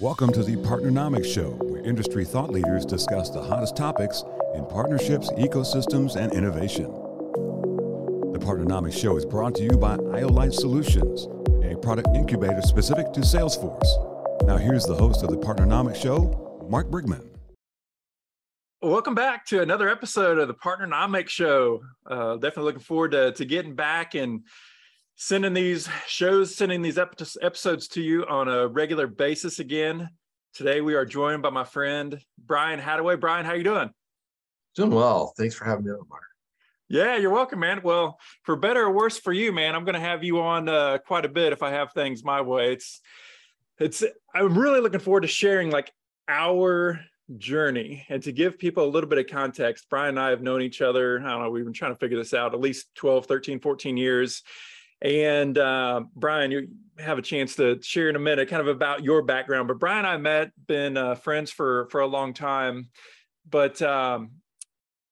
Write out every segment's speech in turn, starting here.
Welcome to the Partnernomics Show, where industry thought leaders discuss the hottest topics in partnerships, ecosystems, and innovation. The Partnernomics Show is brought to you by IOLite Solutions, a product incubator specific to Salesforce. Now, here's the host of the Partnernomics Show, Mark Brigman. Welcome back to another episode of the Partnernomics Show. Uh, definitely looking forward to, to getting back and sending these shows, sending these episodes to you on a regular basis again. Today we are joined by my friend Brian Hadaway. Brian, how you doing? Doing well. Thanks for having me on, Mark. Yeah, you're welcome, man. Well, for better or worse for you, man, I'm going to have you on uh, quite a bit if I have things my way. It's, it's. I'm really looking forward to sharing like our journey and to give people a little bit of context. Brian and I have known each other. I don't know. We've been trying to figure this out at least 12, 13, 14 years and uh, Brian, you have a chance to share in a minute kind of about your background. But Brian and I met, been uh, friends for for a long time. But um,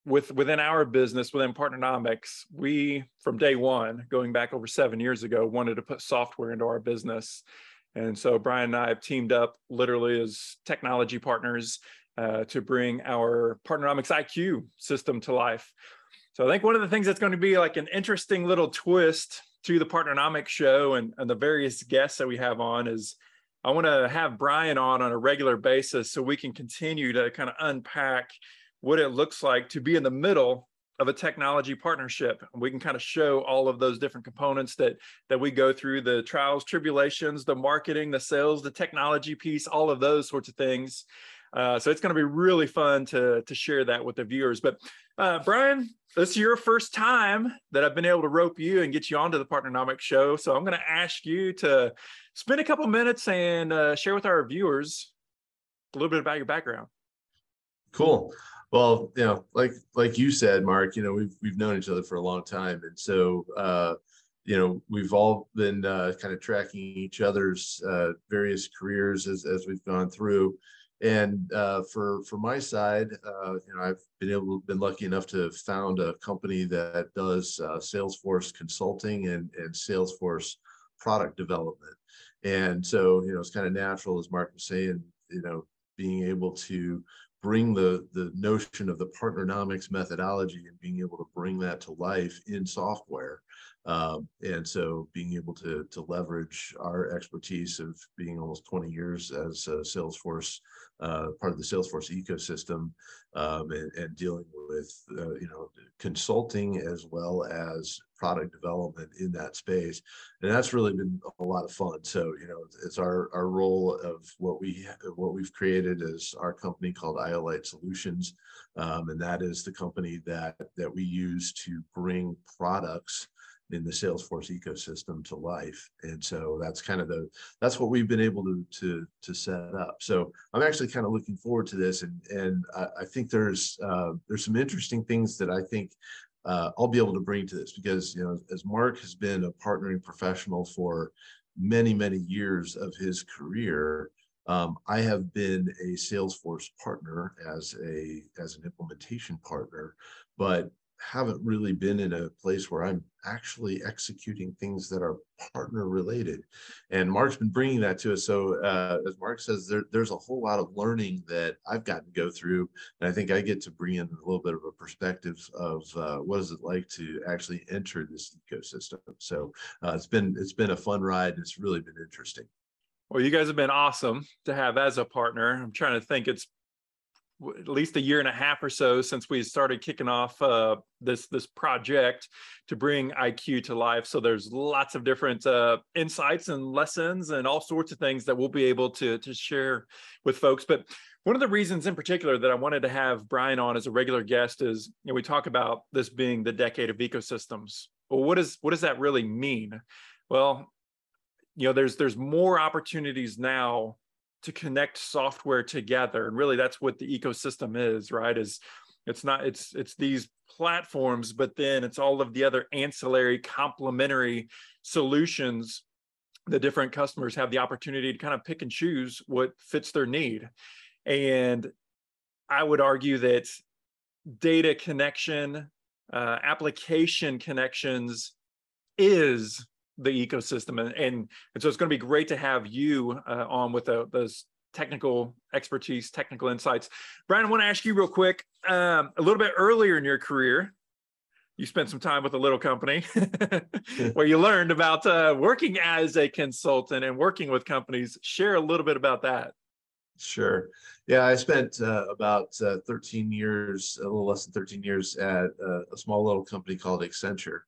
with within our business, within Partnernomics, we from day one, going back over seven years ago, wanted to put software into our business. And so Brian and I have teamed up literally as technology partners uh, to bring our Partnernomics IQ system to life. So I think one of the things that's going to be like an interesting little twist to the Partnernomics show and, and the various guests that we have on is I want to have Brian on on a regular basis so we can continue to kind of unpack what it looks like to be in the middle of a technology partnership. We can kind of show all of those different components that that we go through the trials, tribulations, the marketing, the sales, the technology piece, all of those sorts of things. Uh, so it's going to be really fun to to share that with the viewers. But uh, Brian, this is your first time that I've been able to rope you and get you onto the Partnernomics show. So I'm going to ask you to spend a couple minutes and uh, share with our viewers a little bit about your background. Cool. Well, you know, like like you said, Mark, you know, we've we've known each other for a long time, and so uh, you know, we've all been uh, kind of tracking each other's uh, various careers as as we've gone through. And uh, for for my side, uh, you know, I've been able been lucky enough to have found a company that does uh, Salesforce consulting and and Salesforce product development. And so, you know, it's kind of natural, as Mark was saying, you know, being able to bring the the notion of the partnernomics methodology and being able to bring that to life in software um, and so being able to to leverage our expertise of being almost 20 years as a salesforce uh, part of the salesforce ecosystem um, and, and, dealing with uh, you know consulting as well as product development in that space and that's really been a lot of fun so you know it's our our role of what we what we've created is our company called iolite solutions um, and that is the company that that we use to bring products in the Salesforce ecosystem to life. And so that's kind of the that's what we've been able to to to set up. So I'm actually kind of looking forward to this, and and I, I think there's uh, there's some interesting things that I think uh, I'll be able to bring to this because you know as Mark has been a partnering professional for many many years of his career. Um, I have been a Salesforce partner as a as an implementation partner, but haven't really been in a place where I'm actually executing things that are partner related. And Mark's been bringing that to us. So uh, as Mark says, there, there's a whole lot of learning that I've gotten to go through. And I think I get to bring in a little bit of a perspective of uh, what is it like to actually enter this ecosystem. So uh, it's been it's been a fun ride. It's really been interesting. Well, you guys have been awesome to have as a partner. I'm trying to think. It's at least a year and a half or so since we started kicking off uh, this this project to bring IQ to life. So there's lots of different uh, insights and lessons and all sorts of things that we'll be able to to share with folks. But one of the reasons in particular that I wanted to have Brian on as a regular guest is you know, we talk about this being the decade of ecosystems. Well, what does what does that really mean? Well, you know, there's there's more opportunities now to connect software together and really that's what the ecosystem is right is it's not it's it's these platforms but then it's all of the other ancillary complementary solutions. The different customers have the opportunity to kind of pick and choose what fits their need. And i would argue that data connection uh, application connections is the ecosystem and, and, and so it's going to be great to have you uh, on with the, those technical expertise, technical insights. Brian, I want to ask you real quick. Um, a little bit earlier in your career, you spent some time with a little company where you learned about uh, working as a consultant and working with companies. Share a little bit about that. Sure. Yeah, I spent uh, about uh, 13 years, a little less than 13 years at uh, a small little company called Accenture.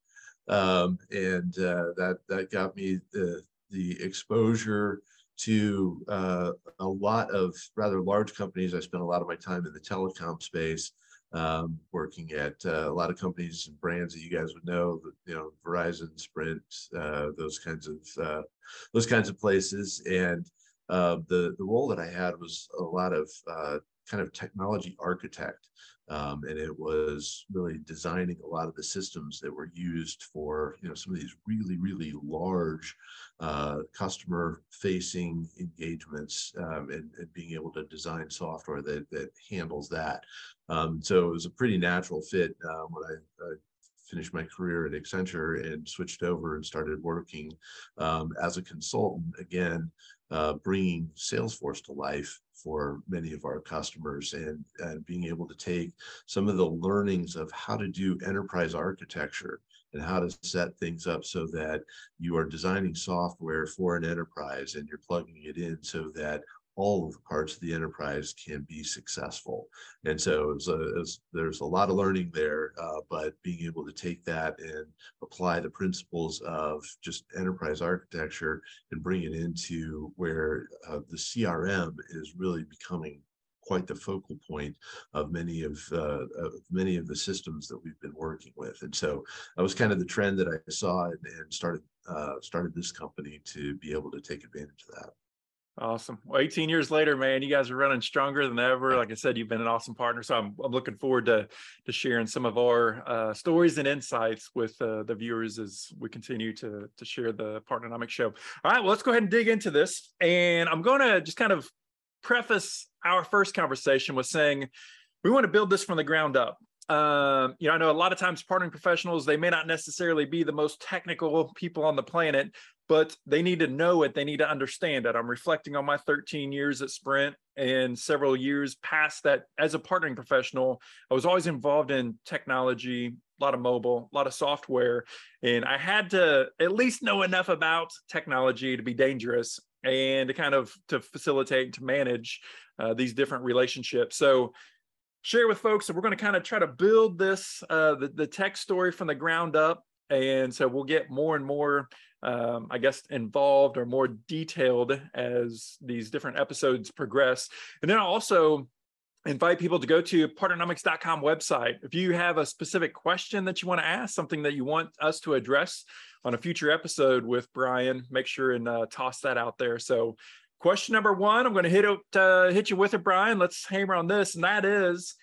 Um, and uh, that that got me the the exposure to uh, a lot of rather large companies. I spent a lot of my time in the telecom space, um, working at uh, a lot of companies and brands that you guys would know, you know, Verizon, Sprint, uh, those kinds of uh, those kinds of places. And uh, the the role that I had was a lot of uh, kind of technology architect. Um, and it was really designing a lot of the systems that were used for you know some of these really really large uh, customer facing engagements um, and, and, being able to design software that that handles that um, so it was a pretty natural fit uh, when finished my career at Accenture and switched over and started working um, as a consultant again uh, bringing Salesforce to life for many of our customers and, and being able to take some of the learnings of how to do enterprise architecture and how to set things up so that you are designing software for an enterprise and you're plugging it in so that all of the parts of the enterprise can be successful. And so a, there's a lot of learning there, uh, but being able to take that and apply the principles of just enterprise architecture and bring it into where uh, the CRM is really becoming quite the focal point of many of, uh, of many of the systems that we've been working with. And so that was kind of the trend that I saw and, and started uh, started this company to be able to take advantage of that. Awesome. Well, 18 years later, man, you guys are running stronger than ever. Like I said, you've been an awesome partner. So I'm, I'm looking forward to, to sharing some of our uh, stories and insights with uh, the viewers as we continue to, to share the Partnernomics show. All right, well, let's go ahead and dig into this. And I'm going to just kind of preface our first conversation with saying we want to build this from the ground up. Um, you know, I know a lot of times partnering professionals, they may not necessarily be the most technical people on the planet, but they need to know it. They need to understand it. I'm reflecting on my 13 years at Sprint and several years past that as a partnering professional. I was always involved in technology, a lot of mobile, a lot of software, and I had to at least know enough about technology to be dangerous and to kind of to facilitate to manage uh, these different relationships. So share with folks that we're going to kind of try to build this uh, the, the tech story from the ground up and so we'll get more and more um, I guess, involved or more detailed as these different episodes progress. And then I'll also invite people to go to partnernomics.com website. If you have a specific question that you want to ask, something that you want us to address on a future episode with Brian, make sure and uh, toss that out there. So question number one, I'm going to hit it, uh, hit you with it, Brian. Let's hammer on this. And that is,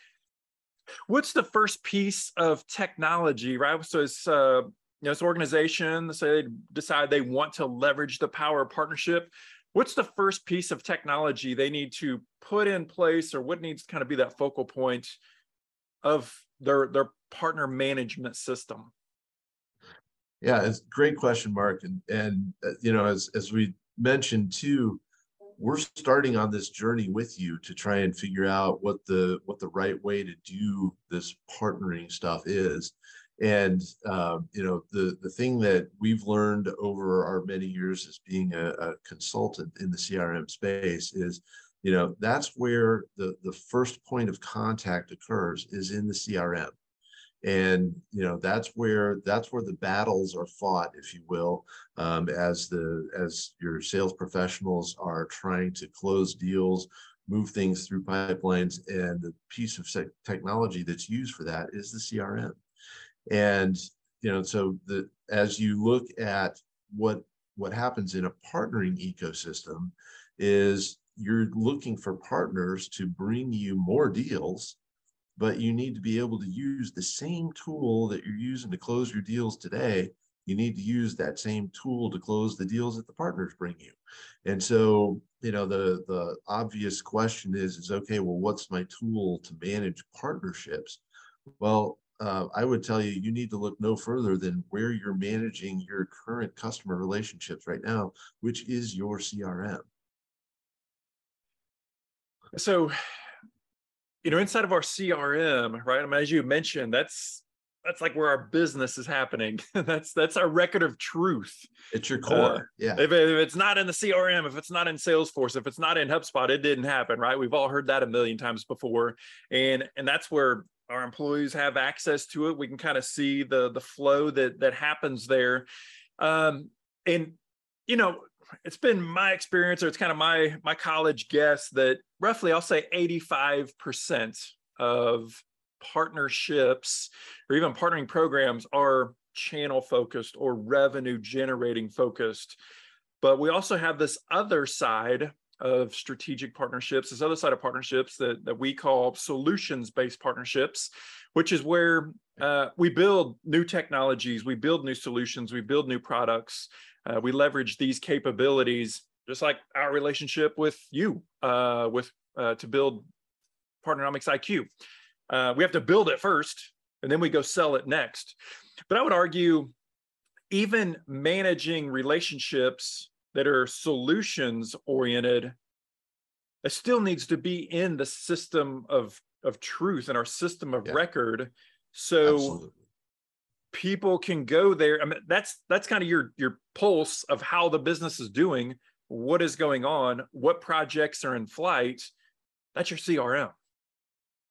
what's the first piece of technology, right? So it's uh, you know, this organization, say they decide they want to leverage the power of partnership. What's the first piece of technology they need to put in place, or what needs to kind of be that focal point of their their partner management system? Yeah, it's a great question, Mark. And and uh, you know, as as we mentioned too, we're starting on this journey with you to try and figure out what the what the right way to do this partnering stuff is. And uh, you know, the the thing that we've learned over our many years as being a, a, consultant in the CRM space is, you know, that's where the the first point of contact occurs is in the CRM, and you know that's where that's where the battles are fought, if you will, um, as the as your sales professionals are trying to close deals move things through pipelines and the piece of technology that's used for that is the crm and you know, so the as you look at what what happens in a partnering ecosystem is you're looking for partners to bring you more deals but you need to be able to use the same tool that you're using to close your deals today. You need to use that same tool to close the deals that the partners bring you. And so you know the the obvious question is is okay well what's my tool to manage partnerships? Well uh, I would tell you, you need to look no further than where you're managing your current customer relationships right now, which is your CRM. So, you know, inside of our CRM, right? I mean, as you mentioned, that's that's like where our business is happening. that's that's our record of truth. It's your core. Uh, yeah. If, if, it's not in the CRM, if it's not in Salesforce, if it's not in HubSpot, it didn't happen, right? We've all heard that a million times before, and and that's where our employees have access to it. We can kind of see the the flow that that happens there, um, and you know, it's been my experience, or it's kind of my my college guess that roughly, I'll say, eighty five percent of partnerships or even partnering programs are channel focused or revenue generating focused. But we also have this other side of strategic partnerships, this other side of partnerships that, that we call solutions based partnerships, which is where uh, we build new technologies, we build new solutions, we build new products, uh, we leverage these capabilities, just like our relationship with you, uh, with uh, to build Partnernomics IQ. Uh, we have to build it first and then we go sell it next. But I would argue, even managing relationships that are solutions oriented, it still needs to be in the system of, of truth and our system of yeah. record. So Absolutely. people can go there. I mean, that's that's kind of your your pulse of how the business is doing, what is going on, what projects are in flight. That's your CRM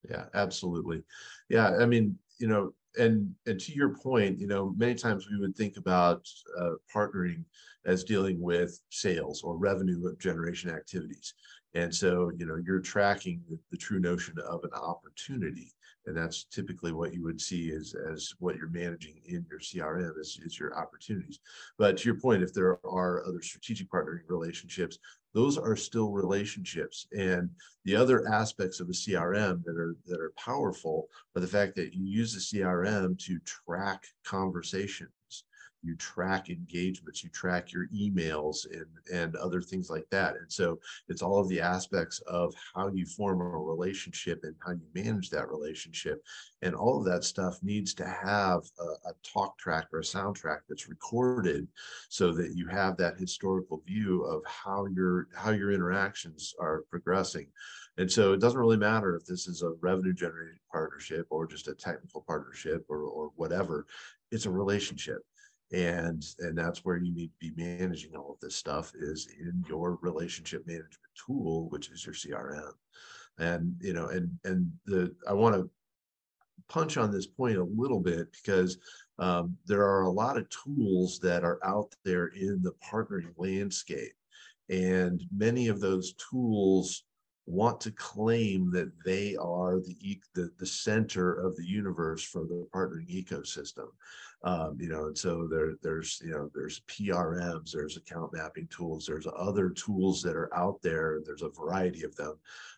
yeah absolutely. Yeah i mean you know and and to your point you know many times we would think about uh, partnering as dealing with sales or revenue generation activities. And so you know you're tracking the, the true notion of an opportunity and that's typically what you would see as as what you're managing in your crm is, is your opportunities. But to your point if there are other strategic partnering relationships those are still relationships. And the other aspects of a crm that are that are powerful are the fact that you use the crm to track conversations you track engagements, you track your emails and, and other things like that. And so it's all of the aspects of how you form a relationship and how you manage that relationship. And all of that stuff needs to have a, a talk track or a soundtrack that's recorded so that you have that historical view of how your how your interactions are progressing. And so it doesn't really matter if this is a revenue generating partnership or just a technical partnership or, or whatever. It's a relationship and and that's where you need to be managing all of this stuff is in your relationship management tool which is your crm and you know and and the i want to punch on this point a little bit because um, there are a lot of tools that are out there in the partnering landscape. And many of those tools want to claim that they are the, the, the center of the universe for the partnering ecosystem. Um, you know and so there there's you know there's prms there's account mapping tools there's other tools that are out there there's a variety of them.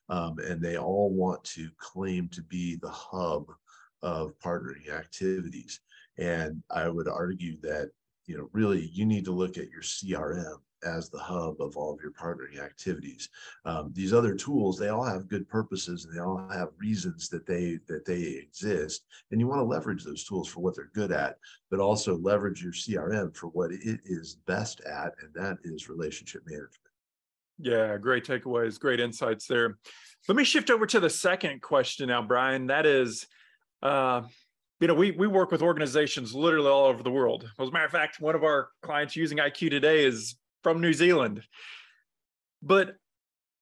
Um, and they all want to claim to be the hub of partnering activities. And i would argue that you know really you need to look at your crm as the hub of all of your partnering activities. Um, these other tools, they all have good purposes and they all have reasons that they that they exist. And you want to leverage those tools for what they're good at, but also leverage your CRM for what it is best at, and that is relationship management. Yeah, great takeaways, great insights there. Let me shift over to the second question now, Brian. That is, uh, you know, we we work with organizations literally all over the world. As a matter of fact, one of our clients using IQ today is from New Zealand. But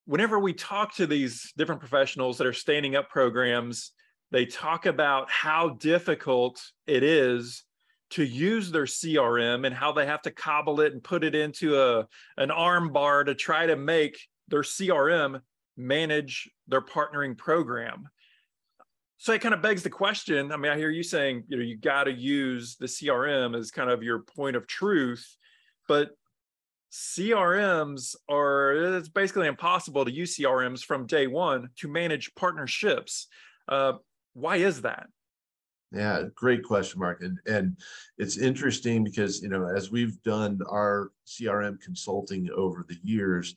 whenever we talk to these different professionals that are standing up programs, they talk about how difficult it is to use their CRM and how they have to cobble it and put it into a an arm bar to try to make their CRM manage their partnering program. So it kind of begs the question. I mean, I hear you saying, you know, you got to use the CRM as kind of your point of truth, but CRMs are, it's basically impossible to use CRMs from day one to manage partnerships. Uh, why is that? Yeah, great question, Mark. And and it's interesting because you know as we've done our CRM consulting over the years,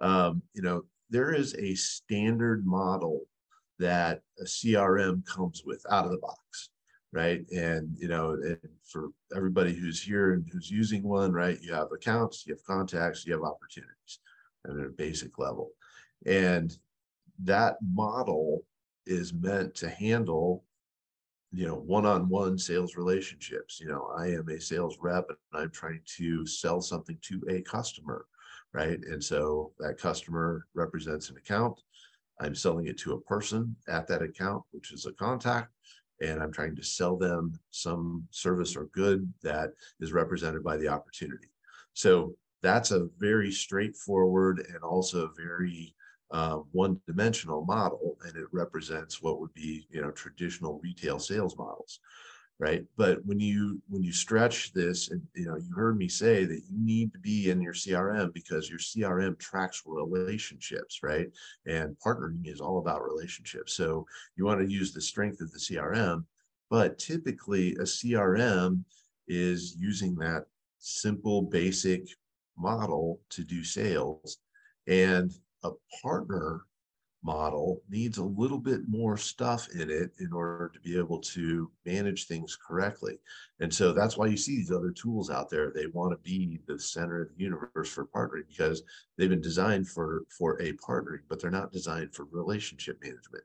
um, you know there is a standard model that a CRM comes with out of the box right? And you know, and for everybody who's here and who's using one, right? You have accounts, you have contacts, you have opportunities at a basic level. And that model is meant to handle you know one-on-one sales relationships you know i am a sales rep and i'm trying to sell something to a customer right and so that customer represents an account i'm selling it to a person at that account which is a contact and i'm trying to sell them some service or good that is represented by the opportunity. So that's a very straightforward and also very uh, one-dimensional model, and it represents what would be you know traditional retail sales models, right? But when you when you stretch this, and you know you heard me say that you need to be in your CRM because your CRM tracks relationships, right? And partnering is all about relationships. So you want to use the strength of the CRM, but typically a CRM is using that simple, basic model to do sales. And a partner model needs a little bit more stuff in it in order to be able to manage things correctly. And so that's why you see these other tools out there. They want to be the center of the universe for partnering because they've been designed for for a partnering, but they're not designed for relationship management.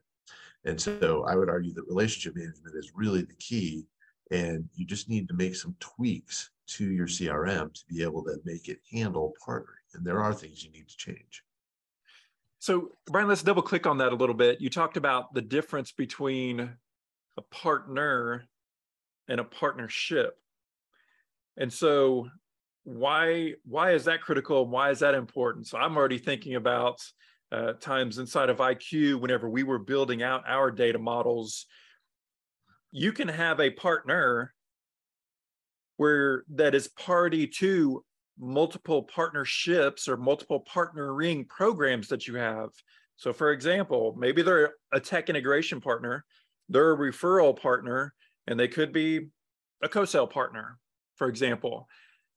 And so I would argue that relationship management is really the key and you just need to make some tweaks to your CRM to be able to make it handle partnering. And there are things you need to change. So, Brian, let's double click on that a little bit. You talked about the difference between a partner and a partnership. And so, why why is that critical? Why is that important? So, I'm already thinking about uh, times inside of IQ whenever we were building out our data models. You can have a partner where that is party to multiple partnerships or multiple partnering programs that you have. So, for example, maybe they're a tech integration partner, they're a referral partner, and they could be a co sale partner, for example.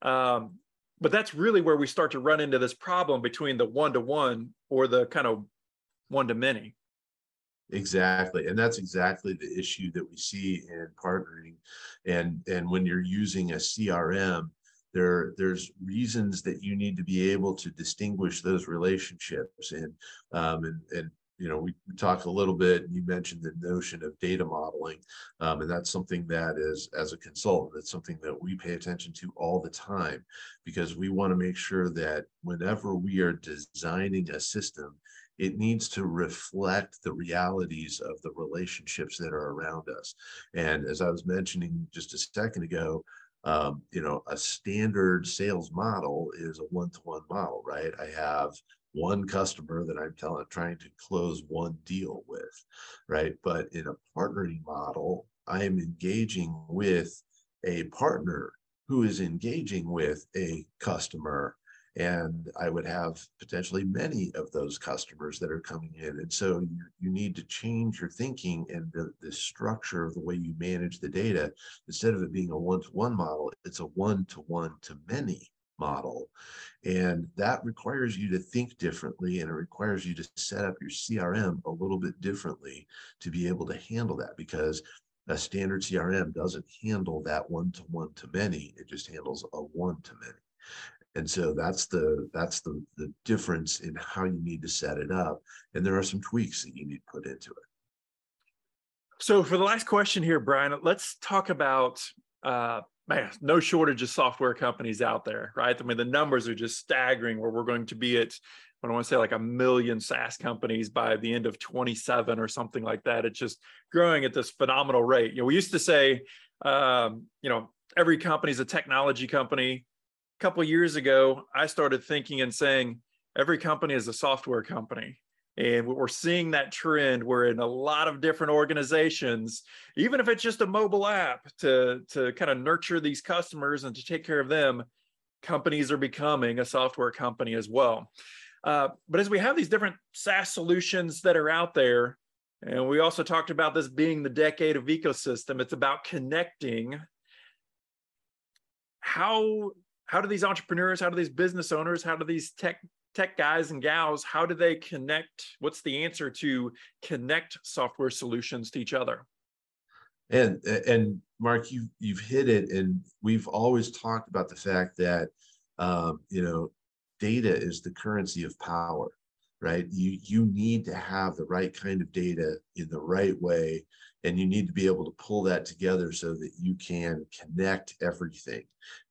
Um, but that's really where we start to run into this problem between the one to one or the kind of one to many. Exactly. And that's exactly the issue that we see in partnering. And and when you're using a CRM, there there's reasons that you need to be able to distinguish those relationships and um, and and you know we, talked a little bit you mentioned the notion of data modeling um, and that's something that is as a consultant it's something that we pay attention to all the time because we want to make sure that whenever we are designing a system it needs to reflect the realities of the relationships that are around us. And as I was mentioning just a second ago, um, you know, a standard sales model is a one-to-one model, right? I have one customer that I'm telling, trying to close one deal with, right? But in a partnering model, I am engaging with a partner who is engaging with a customer and I would have potentially many of those customers that are coming in. And so you, you need to change your thinking and the, the structure of the way you manage the data. Instead of it being a one-to-one model, it's a one-to-one-to-many model. And that requires you to think differently and it requires you to set up your CRM a little bit differently to be able to handle that because a standard CRM doesn't handle that one to one to many. It just handles a one to many and so that's the that's the the difference in how you need to set it up and there are some tweaks that you need to put into it so for the last question here brian let's talk about uh man no shortage of software companies out there right i mean the numbers are just staggering where we're going to be at I don't want to say like a million SaaS companies by the end of 27 or something like that. It's just growing at this phenomenal rate. You know, we used to say, um, you know, every company is a technology company couple years ago, I started thinking and saying every company is a software company. And we're seeing that trend where in a lot of different organizations, even if it's just a mobile app to, to kind of nurture these customers and to take care of them, companies are becoming a software company as well. Uh, but as we have these different SaaS solutions that are out there, and we also talked about this being the decade of ecosystem, it's about connecting. How how do these entrepreneurs, how do these business owners, how do these tech tech guys and gals, how do they connect? What's the answer to connect software solutions to each other? And and Mark, you you've hit it, and we've always talked about the fact that um, you know data is the currency of power, right? You you need to have the right kind of data in the right way, and you need to be able to pull that together so that you can connect everything.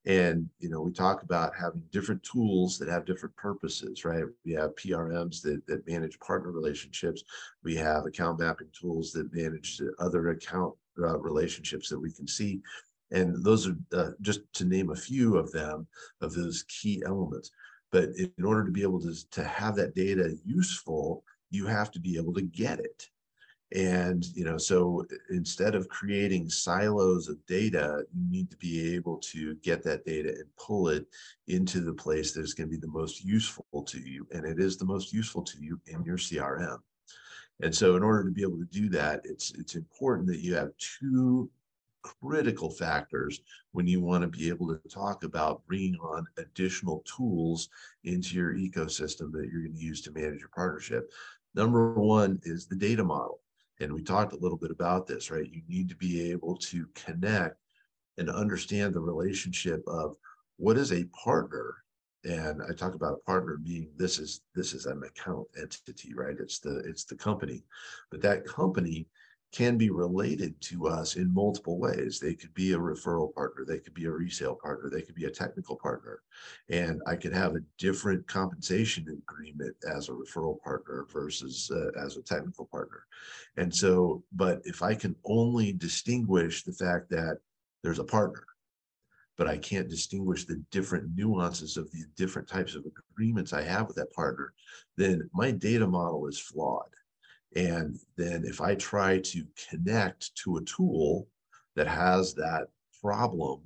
And you know, we talk about having different tools that have different purposes, right? We have PRMs that that manage partner relationships. We have account mapping tools that manage other account uh, relationships that we can see. And those are uh, just to name a few of them, of those key elements. But in order to be able to, to have that data useful, you have to be able to get it. And, you know, so instead of creating silos of data, you need to be able to get that data and pull it into the place that's going to be the most useful to you. And it is the most useful to you in your CRM. And so in order to be able to do that, it's it's important that you have two critical factors when you want to be able to talk about bringing on additional tools into your ecosystem that you're going to use to manage your partnership. Number one is the data model. And we talked a little bit about this, right? You need to be able to connect and understand the relationship of what is a partner and i talk about a partner being this is this is an account entity right it's the it's the company but that company can be related to us in multiple ways. They could be a referral partner, they could be a resale partner, they could be a technical partner. And I could have a different compensation agreement as a referral partner versus uh, as a technical partner. And so, but if I can only distinguish the fact that there's a partner, but I can't distinguish the different nuances of the different types of agreements I have with that partner, then my data model is flawed and then if I try to connect to a tool that has that problem,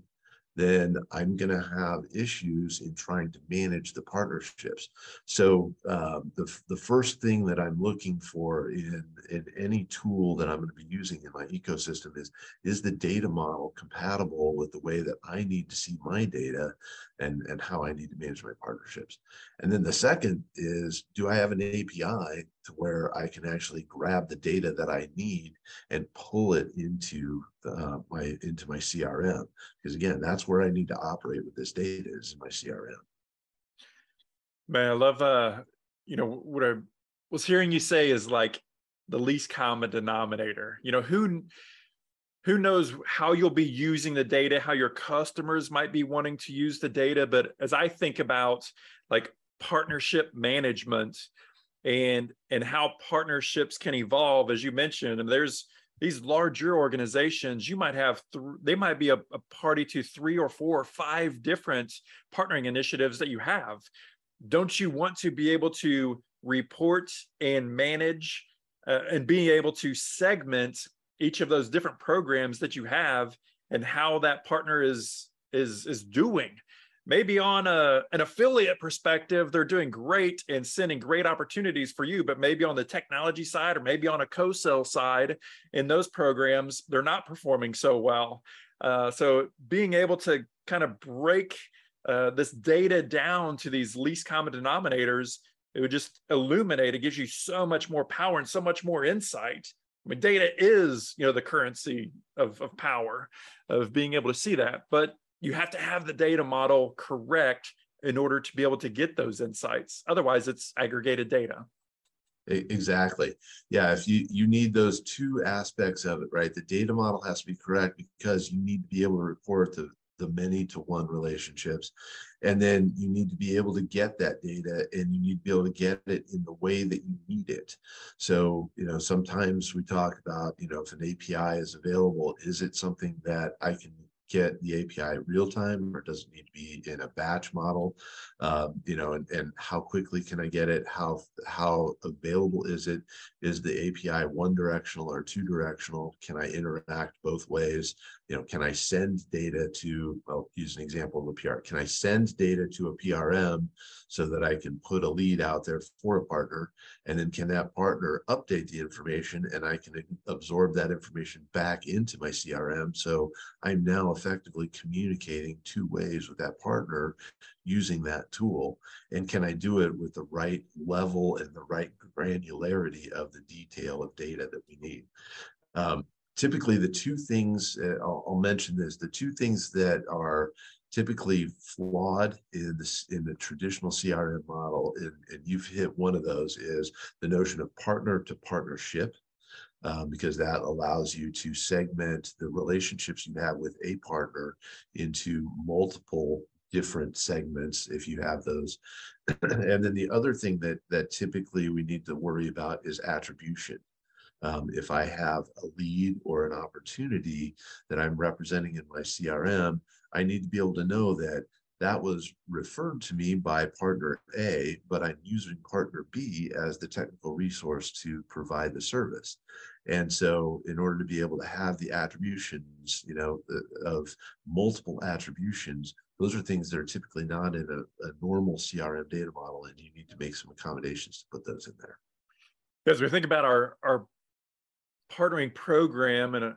then I'm going to have issues in trying to manage the partnerships. So um, the, the first thing that I'm looking for in, in any tool that I'm going to be using in my ecosystem is, is the data model compatible with the way that I need to see my data and, and how I need to manage my partnerships. And then the second is, do I have an API to where I can actually grab the data that I need and pull it into uh, my into my CRM? Because again, that's where I need to operate with this data is in my CRM. Man, I love uh, you know, what I was hearing you say is like the least common denominator. You know, who who knows how you'll be using the data, how your customers might be wanting to use the data. But as I think about like partnership management and and how partnerships can evolve, as you mentioned, and there's these larger organizations, you might have th- they might be a, a party to three or four or five different partnering initiatives that you have. Don't you want to be able to report and manage uh, and being able to segment each of those different programs that you have and how that partner is is is doing maybe on a, an affiliate perspective they're doing great and sending great opportunities for you but maybe on the technology side or maybe on a co-sell side in those programs they're not performing so well uh, so being able to kind of break uh, this data down to these least common denominators it would just illuminate it gives you so much more power and so much more insight I mean, data is, you know, the currency of, of power, of being able to see that. But you have to have the data model correct in order to be able to get those insights. Otherwise, it's aggregated data. Exactly. Yeah. If you you need those two aspects of it, right? The data model has to be correct because you need to be able to report the the many to one relationships. And then you need to be able to get that data and you need to be able to get it in the way that you need it. So, you know, sometimes we talk about, you know, if an API is available, is it something that I can get the API real time or does it need to be in a batch model? Um, you know, and, and how quickly can I get it? How how available is it? Is the API one directional or two directional? Can I interact both ways? You know, can I send data to, I'll use an example of a PR. Can I send data to a PRM so that I can put a lead out there for a partner? And then can that partner update the information and I can absorb that information back into my CRM? So I'm now effectively communicating two ways with that partner using that tool? And can I do it with the right level and the right granularity of the detail of data that we need? Um, typically, the two things, uh, I'll, I'll mention this, the two things that are typically flawed in this in the traditional crm model and, and you've hit one of those is the notion of partner to partnership um, because that allows you to segment the relationships you have with a partner into multiple different segments if you have those. And then the other thing that that typically we need to worry about is attribution. Um, if I have a lead or an opportunity that I'm representing in my CRM, I need to be able to know that that was referred to me by partner A, but I'm using partner B as the technical resource to provide the service. And so, in order to be able to have the attributions, you know, uh, of multiple attributions, those are things that are typically not in a, a normal CRM data model, and you need to make some accommodations to put those in there. As we think about our our partnering program and a,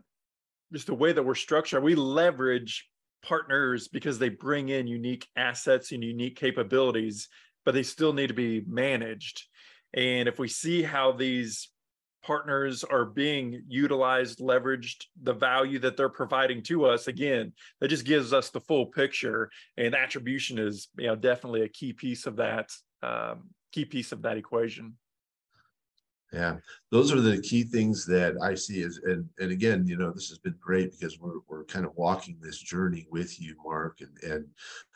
just the way that we're structured, we leverage partners because they bring in unique assets and unique capabilities, but they still need to be managed. And if we see how these partners are being utilized, leveraged, the value that they're providing to us, again, that just gives us the full picture. And attribution is, you know, definitely a key piece of that, um, key piece of that equation. Yeah, those are the key things that I see Is and, and again, you know, this has been great because we're, we're kind of walking this journey with you, Mark, and, and,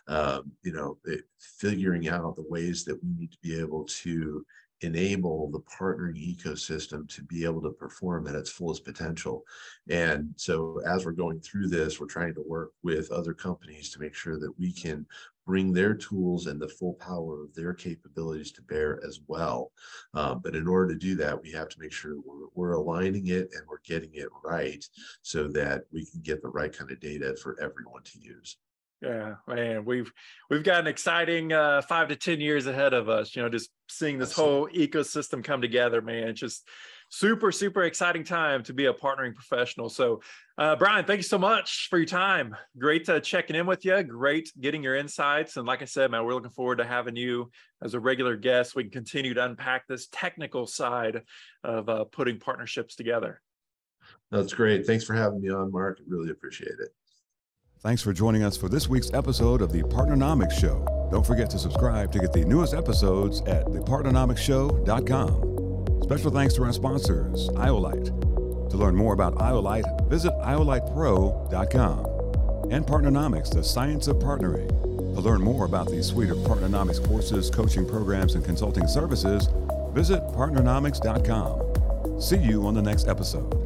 um, you know, it, figuring out the ways that we need to be able to enable the partnering ecosystem to be able to perform at its fullest potential. And so as we're going through this, we're trying to work with other companies to make sure that we can bring their tools and the full power of their capabilities to bear as well. Um, but in order to do that, we have to make sure we're, we're aligning it and we're getting it right so that we can get the right kind of data for everyone to use. Yeah, man, we've we've got an exciting uh, five to ten years ahead of us. You know, just seeing this whole ecosystem come together, man. It's just super super exciting time to be a partnering professional. So, uh, Brian, thank you so much for your time. Great uh, checking in with you. Great getting your insights. And like I said, man, we're looking forward to having you as a regular guest. We can continue to unpack this technical side of uh, putting partnerships together. That's great. Thanks for having me on, Mark. Really appreciate it. Thanks for joining us for this week's episode of the Partnernomics Show. Don't forget to subscribe to get the newest episodes at thepartnernomicshow.com. Special thanks to our sponsors, Iolite. To learn more about Iolite, visit iolitepro.com. And Partnernomics, the science of partnering. To learn more about the suite of Partnernomics courses, coaching programs, and consulting services, visit partnernomics.com. See you on the next episode.